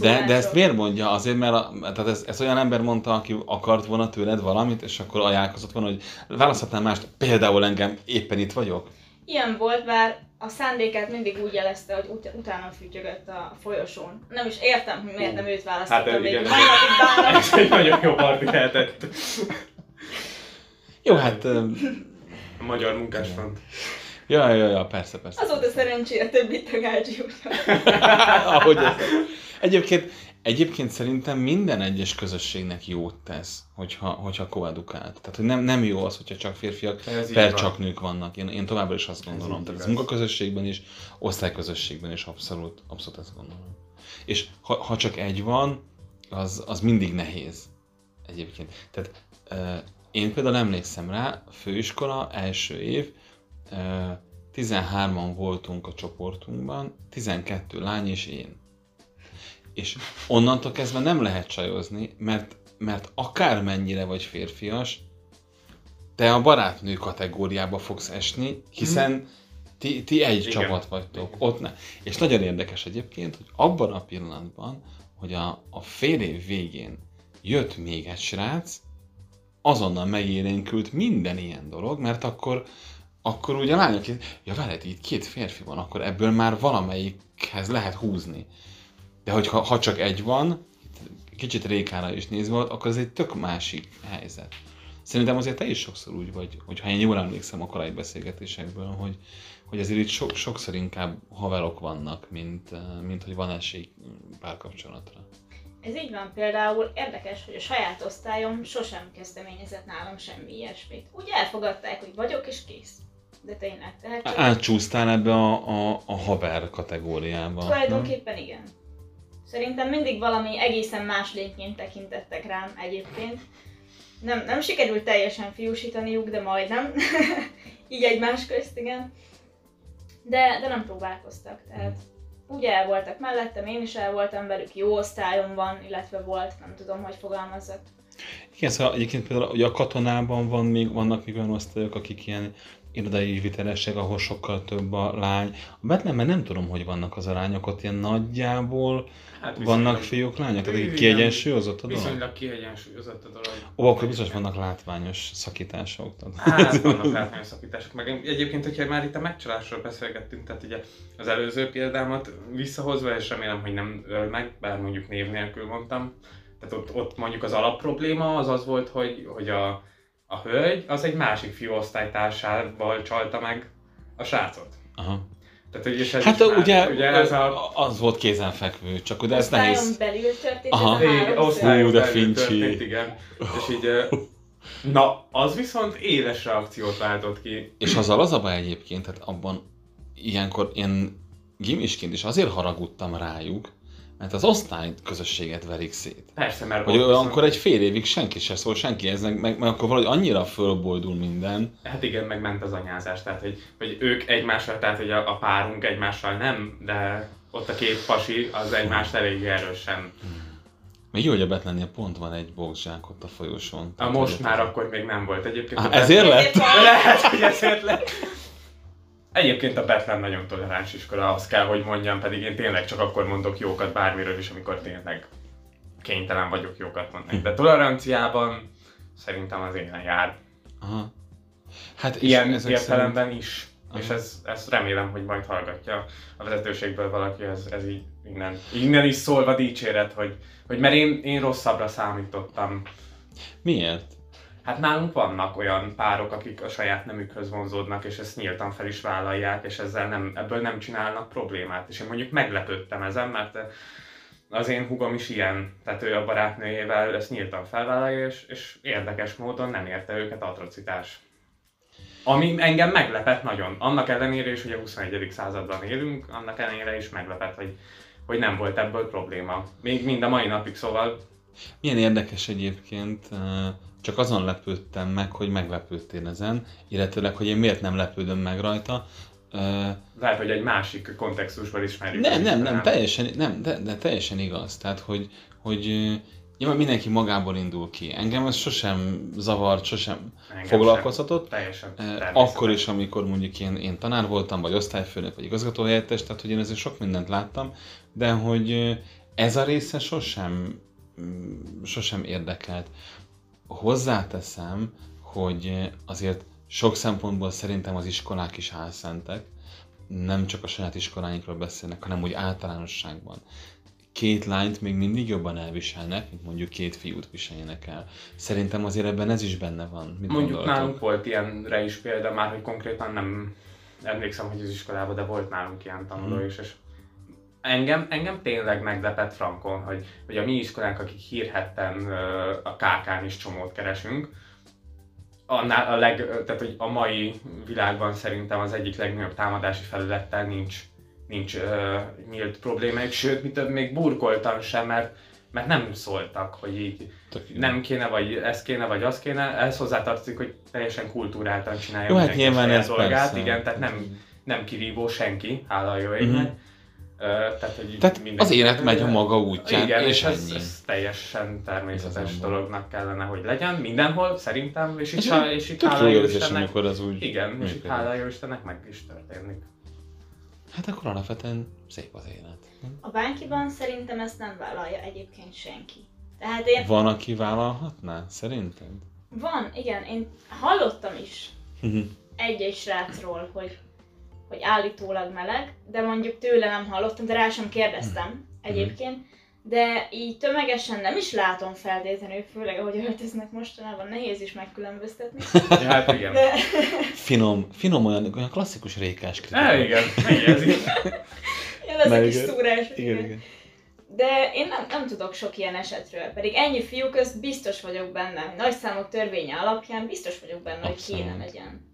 De, de ezt miért mondja? Azért, mert a, tehát ez, ez olyan ember mondta, aki akart volna tőled valamit, és akkor ajánlkozott volna, hogy választhatnál mást, például engem, éppen itt vagyok. Ilyen volt, bár a szándékát mindig úgy jelezte, hogy ut- utána fütyögött a folyosón. Nem is értem, hogy miért nem őt választotta Hát, igen, végig. Ez egy nagyon jó parti lehetett. Jó, hát... A magyar munkásfront. Ja, ja, ja, persze, persze. Azóta szerencsére több itt a gácsi, úgyhogy Ahogy ez. Egyébként, egyébként szerintem minden egyes közösségnek jót tesz, hogyha, hogyha koedukált. Tehát, hogy nem, nem jó az, hogyha csak férfiak, Ez per van. csak nők vannak. Én, én továbbra is azt gondolom. így Tehát igaz. munkaközösségben is, osztályközösségben is abszolút, abszolút ezt gondolom. És ha, ha csak egy van, az, az mindig nehéz. Egyébként. Tehát uh, én például emlékszem rá, főiskola, első év, uh, 13-an voltunk a csoportunkban, 12 lány és én. És onnantól kezdve nem lehet csajozni, mert, mert akármennyire vagy férfias, te a barátnő kategóriába fogsz esni, hiszen ti, ti egy Igen. csapat vagytok, ott ne. És nagyon érdekes egyébként, hogy abban a pillanatban, hogy a, a fél év végén jött még egy srác, azonnal megélénkült minden ilyen dolog, mert akkor, akkor ugye a lányok, ja veled itt két férfi van, akkor ebből már valamelyikhez lehet húzni. De hogyha ha csak egy van, kicsit Rékára is nézve, akkor ez egy tök másik helyzet. Szerintem azért te is sokszor úgy vagy, hogy ha én jól emlékszem a korai beszélgetésekből, hogy, hogy azért itt so, sokszor inkább haverok vannak, mint, eh, mint hogy van esély párkapcsolatra. ez így van például. Érdekes, hogy a saját osztályom sosem kezdeményezett nálam semmi ilyesmit. Úgy elfogadták, hogy vagyok és kész. De tényleg, tehát csak Átcsúsztál ebbe a, a, a haver kategóriába. nem? tulajdonképpen igen. Szerintem mindig valami egészen más lényként tekintettek rám egyébként. Nem, nem sikerült teljesen fiúsítaniuk, de majdnem. Így egymás közt, igen. De, de nem próbálkoztak, tehát úgy el voltak mellettem, én is el voltam velük, jó osztályomban, illetve volt, nem tudom, hogy fogalmazzak. Igen, szóval egyébként például ugye a katonában van még, vannak még olyan osztályok, akik ilyen irodai ügyvitelesek, ahol sokkal több a lány. A Betlenben nem tudom, hogy vannak az arányok, ott ilyen nagyjából Hát vannak fiúk, lányok, tehát egy kiegyensúlyozott a dolog. Viszonylag kiegyensúlyozott a dolog. Ó, akkor biztos vannak látványos szakítások. Hát vannak látványos szakítások. Meg egyébként, hogyha már itt a megcsalásról beszélgettünk, tehát ugye az előző példámat visszahozva, és remélem, hogy nem öl meg, bár mondjuk név nélkül mondtam. Tehát ott, ott mondjuk az alapprobléma az az volt, hogy, hogy a, a hölgy az egy másik fiú osztálytársával csalta meg a srácot. Aha. Tehát, hogy és ez Hát már- ugye, ugye ez a az volt kézenfekvő, csak ugye ez Osztályon nehéz. belül történt Aha. ez a osztályon de belül történt, igen. És így, na, az viszont éles reakciót váltott ki. És azzal az a baj egyébként, tehát abban ilyenkor én gimisként is azért haragudtam rájuk, mert az osztály közösséget verik szét. Persze, mert Hogy olyankor egy fél évig senki se szól, senki ez, meg, meg, meg akkor valahogy annyira fölboldul minden. Hát igen, meg ment az anyázás, tehát hogy, hogy ők egymással, tehát hogy a, a párunk egymással nem, de ott a két pasi az egymást elég erősen. Még jó, hogy a Betlennél pont van egy boxzsák ott a folyosón. A most már akkor még nem volt egyébként. Á, ezért lett? Lehet, hogy ezért lett. Egyébként a Betlen nagyon toleráns iskola, azt kell, hogy mondjam, pedig én tényleg csak akkor mondok jókat bármiről is, amikor tényleg kénytelen vagyok jókat mondani. De toleranciában szerintem az élen jár. Aha. Hát Ilyen ezek értelemben is. Aha. És ez, ezt remélem, hogy majd hallgatja a vezetőségből valaki, ez, ez így innen, innen is szólva dicséret, hogy, hogy mert én, én rosszabbra számítottam. Miért? Hát nálunk vannak olyan párok, akik a saját nemükhöz vonzódnak, és ezt nyíltan fel is vállalják, és ezzel nem, ebből nem csinálnak problémát. És én mondjuk meglepődtem ezen, mert az én hugom is ilyen, tehát ő a barátnőjével ezt nyíltan felvállalja, és, és érdekes módon nem érte őket atrocitás. Ami engem meglepett nagyon. Annak ellenére is, hogy a 21. században élünk, annak ellenére is meglepett, hogy, hogy nem volt ebből probléma. Még mind a mai napig, szóval Milyen érdekes egyébként, eh, csak azon lepődtem meg, hogy meglepődtél ezen, illetőleg, hogy én miért nem lepődöm meg rajta. Eh, lehet, hogy egy másik kontextusban ismerjük. Nem, nem, nem, teljesen, nem, de, de teljesen igaz. Tehát, hogy, hogy eh, nyilván mindenki magából indul ki. Engem ez sosem zavart, sosem Engem foglalkoztatott. sem. Teljesen. Akkor is, amikor mondjuk én, én tanár voltam, vagy osztályfőnök, vagy igazgatóhelyettes, tehát hogy én ezért sok mindent láttam, de hogy ez a része sosem, sosem érdekelt. Hozzáteszem, hogy azért sok szempontból szerintem az iskolák is álszentek, nem csak a saját iskoláinkról beszélnek, hanem úgy általánosságban. Két lányt még mindig jobban elviselnek, mint mondjuk két fiút viseljenek el. Szerintem azért ebben ez is benne van. Mit Mondjuk gondoltok? nálunk volt ilyenre is példa, már hogy konkrétan nem emlékszem, hogy az iskolában, de volt nálunk ilyen tanuló Mhm. is, és engem, engem tényleg meglepett Frankon, hogy, hogy a mi iskolánk, akik hírhetten ö, a KK-n is csomót keresünk, annál a leg, tehát hogy a mai világban szerintem az egyik legnagyobb támadási felülettel nincs, nincs uh, nyílt problémájuk, sőt, mi több, még burkoltam sem, mert, mert nem szóltak, hogy így nem kéne, vagy ez kéne, vagy az kéne. Ehhez hozzátartozik, hogy teljesen kultúráltan csinálja Jó, hát nyilván ez dolgát. persze. Igen, tehát nem, nem kirívó senki, hála a jó égnek. Mhm. Tehát, hogy Tehát mindenki- az élet megy a maga útján, Igen, és és ez, ennyi. ez teljesen természetes Igazából. dolognak kellene, hogy legyen mindenhol, szerintem, és itt, há- és itt hála jó Istennek, amikor az úgy igen, és itt működik. hála jó Istennek meg is történik. Hát akkor alapvetően szép az élet. A bánkiban szerintem ezt nem vállalja egyébként senki. Tehát én, Van, aki vállalhatná, szerinted? van, igen, én hallottam is egy-egy srácról, hogy, hogy állítólag meleg, de mondjuk tőle nem hallottam, de rá sem kérdeztem egyébként. De így tömegesen nem is látom feltétlenül, főleg ahogy öltöznek mostanában, nehéz is megkülönböztetni. Ja, hát igen. De Finom, finom olyan, olyan klasszikus rékás kritika. É, igen, igen, ez a kis igen. szúrás. igen, igen. De én nem, nem tudok sok ilyen esetről, pedig ennyi fiú közt biztos vagyok benne, hogy nagy számok törvénye alapján biztos vagyok benne, hogy Abszolút. kéne legyen.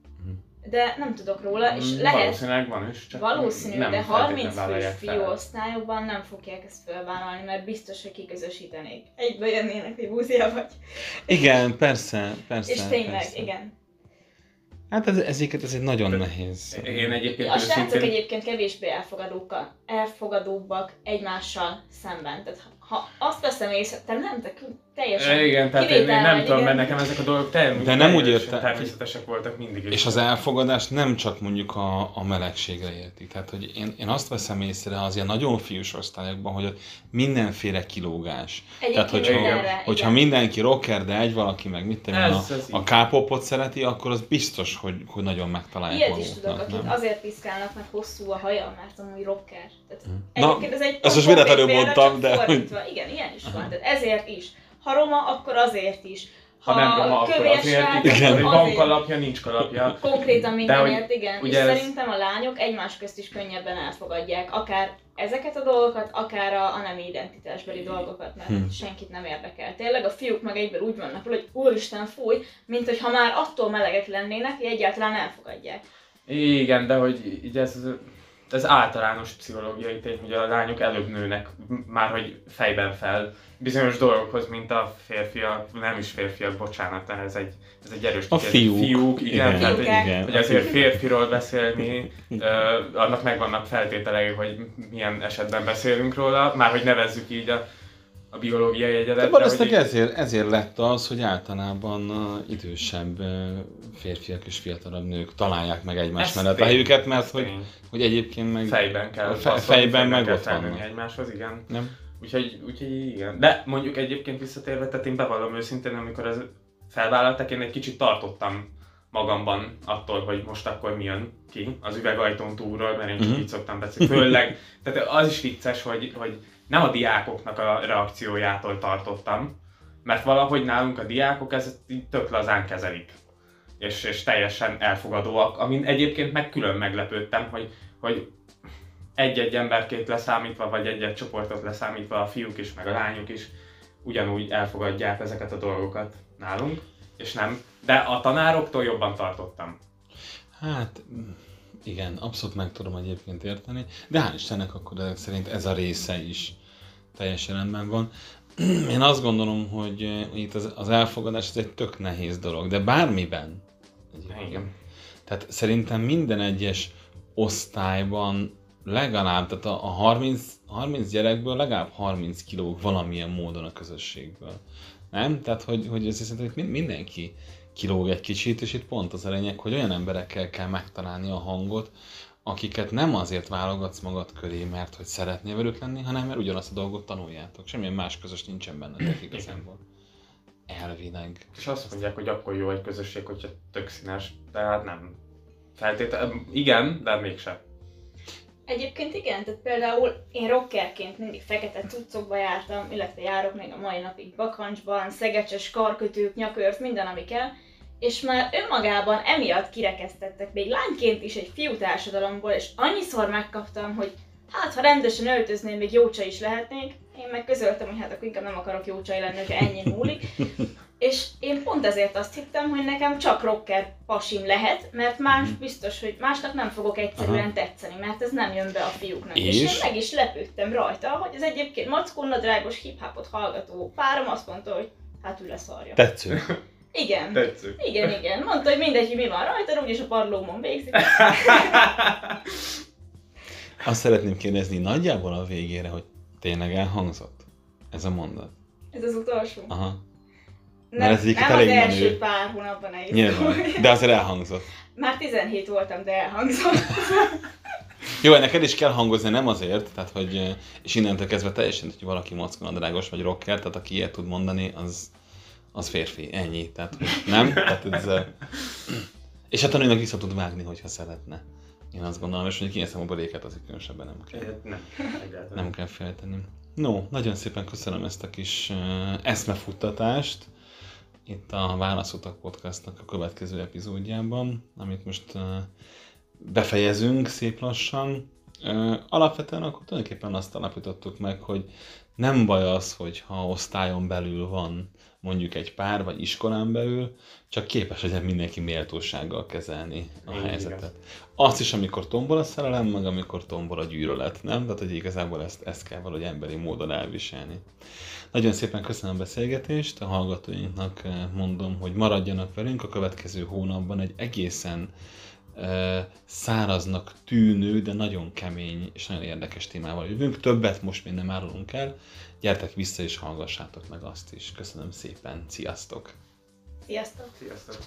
De nem tudok róla, és Mm, lehet, Valószínűleg van is, csak valószínű, nem de feltétlenül 30 fős fiúosztályokban nem fogják ezt felvállalni, mert biztos, hogy kiközösítenék. Egybe jönnének, hogy búzia vagy. Igen, persze, persze. és tényleg, persze. igen. Hát ez, ezeket ez egy nagyon nehéz. Én egyébként A srácok őszintén... egyébként kevésbé elfogadók, elfogadóbbak egymással szemben. Tehát ha azt veszem észre, te nem, te teljesen É, Igen, tehát én, én nem vagy, tudom, igen. mert nekem ezek a dolgok teljesen, De nem úgy teljesen értem- természetesek voltak mindig is. És az elfogadás nem csak mondjuk a, a melegségre érti. Tehát, hogy én, én azt veszem észre az ilyen nagyon fiús osztályokban, hogy ott mindenféle kilógás. Tehát, Egyébként hogyha, mindenre, hogyha igen. mindenki rocker, de egy valaki meg mit tudom, a, a. K-popot szereti, akkor az biztos, hogy, hogy nagyon megtalálják Ilyet is maguknak, tudok, akik nem? azért piszkálnak, mert hosszú a haja, mert amúgy rocker. Tehát Na, egyébként ez egy ezt most véletlenül mondtam, de- Fordítva. Igen, ilyen is van. Tehát ezért is. Ha roma, akkor azért is. ha nem roma, akkor azért, srác, igen, hogy van azért. kalapja, nincs kalapja. Konkrétan De hogy mindenért, igen. ugye és ez- szerintem a lányok egymás közt is könnyebben elfogadják, akár ezeket a dolgokat, akár a, a nemi identitásbeli dolgokat, mert Hm. senkit nem érdekel. Tényleg a fiúk meg egyből úgy vannak, hogy úristen fúj, mint hogyha már attól melegek lennének, hogy egyáltalán elfogadják. Igen, de hogy így ez, ez általános pszichológiai tény, hogy a lányok előbb nőnek, már hogy fejben fel bizonyos dolgokhoz, mint a férfiak, nem is férfiak, bocsánat, ez egy, ez egy erős A fiúk. fiúk igen, igen, tehát, hogy, Fiúkák. hogy azért férfiról beszélni, ö, annak megvannak feltételei, hogy milyen esetben beszélünk róla, már hogy nevezzük így a, a biológiai egyedet. De de valószínűleg így- ezért, ezért lett az, hogy általában uh, idősebb uh, férfiak és fiatalabb nők találják meg egymás Ez mellett a helyüket, mert hogy, hogy egyébként meg... Fejben kell. Fe- passzolni, fejben meg kell ott vannak. egymáshoz, igen. Nem? Úgyhogy, úgyhogy igen. De mondjuk egyébként visszatérve, tehát én bevallom őszintén, amikor ez felvállaltak, én egy kicsit tartottam magamban attól, hogy most akkor mi jön ki az üvegajtón túlról, mert én csak Mhm. így szoktam beszélni. Főleg, tehát az is vicces, hogy, hogy nem a diákoknak a reakciójától tartottam, mert valahogy nálunk a diákok ezt tök lazán kezelik. És, és teljesen elfogadóak, amin egyébként meg külön meglepődtem, hogy, hogy egy-egy emberkét leszámítva, vagy egy-egy csoportot leszámítva a fiúk is, meg a lányok is ugyanúgy elfogadják ezeket a dolgokat nálunk, és nem. De a tanároktól jobban tartottam. Hát igen, abszolút meg tudom egyébként érteni, de hál' Istennek akkor ezek szerint ez a része is teljesen rendben van. Én azt gondolom, hogy eh, itt az, az elfogadás ez egy tök nehéz dolog, de bármiben. Igen. Tehát szerintem minden egyes osztályban legalább, tehát a, a 30, 30 gyerekből legalább 30 kiló valamilyen módon a közösségből. Nem? Tehát, hogy, hogy ez szerintem mindenki kilóg egy kicsit, és itt pont az a lényeg, hogy olyan emberekkel kell megtalálni a hangot, akiket nem azért válogatsz magad köré, mert hogy szeretnél velük lenni, hanem mert ugyanazt a dolgot tanuljátok. Semmilyen más közös nincsen bennetek igazából. elvileg. És azt mondják, hogy akkor jó egy közösség, hogyha tök színes. Tehát nem. Feltétlenül, igen, de mégsem. Egyébként igen, tehát például én rockerként mindig fekete cuccokba jártam, illetve járok még a mai napig bakancsban, szegecses karkötők, nyakört, minden ami kell, és már önmagában emiatt kirekesztettek még lányként is egy fiú társadalomból, és annyiszor megkaptam, hogy hát ha rendesen öltözném, még jócsa is lehetnék, én meg közöltem, hogy hát akkor inkább nem akarok jócsai lenni, hogyha ennyi múlik. És én pont ezért azt hittem, hogy nekem csak rocker pasim lehet, mert más biztos, hogy másnak nem fogok egyszerűen Mhm. Aha. tetszeni, mert ez nem jön be a fiúknak. És, És? én meg is lepődtem rajta, hogy az egyébként mackónadrágos hip-hopot hallgató párom azt mondta, hogy hát ő leszarja. Tetsző. Igen. Tetsző. Igen, igen. Mondta, hogy mindegy, hogy mi van rajta, úgyis a padlómon végzik. Azt szeretném kérdezni nagyjából a végére, hogy tényleg elhangzott ez a mondat. Ez az utolsó. Aha. Nem, ez egyébként nem elég az első menő. pár hónapban ne Nyilván. De azért elhangzott. Már 17 voltam, de elhangzott. Jó, neked is kell hangozni, nem azért, tehát hogy, eh, és innentől kezdve teljesen, hogy valaki mockonadrágos vagy rocker, tehát aki ilyet tud mondani, az, az férfi, ennyi, tehát nem, tehát ez, eh, és hát tanulnak vissza tud vágni, hogyha szeretne. Én azt gondolom, és hogy kinyeszem a boréket, az különösebben nem kell. Nem. Nem kell feltenni. No, nagyon szépen köszönöm ezt a kis uh, eszmefuttatást itt a Válaszutak podcastnak a következő epizódjában, amit most uh, befejezünk szép lassan. Uh, alapvetően akkor tulajdonképpen azt alapítottuk meg, hogy nem baj az, hogy ha osztályon belül van mondjuk egy pár, vagy iskolán belül, csak képes legyen mindenki méltósággal kezelni a Így helyzetet. igaz. Azt is, amikor tombol a szerelem, meg amikor tombol a gyűlölet, nem? Tehát, hogy igazából ezt, ezt kell valahogy emberi módon elviselni. Nagyon szépen köszönöm a beszélgetést, a hallgatóinknak eh, mondom, hogy maradjanak velünk a következő hónapban egy egészen eh, száraznak tűnő, de nagyon kemény és nagyon érdekes témával jövünk. Többet most még nem árulunk el. Gyertek vissza és hallgassátok meg azt is. Köszönöm szépen. Sziasztok! Sziasztok! Sziasztok.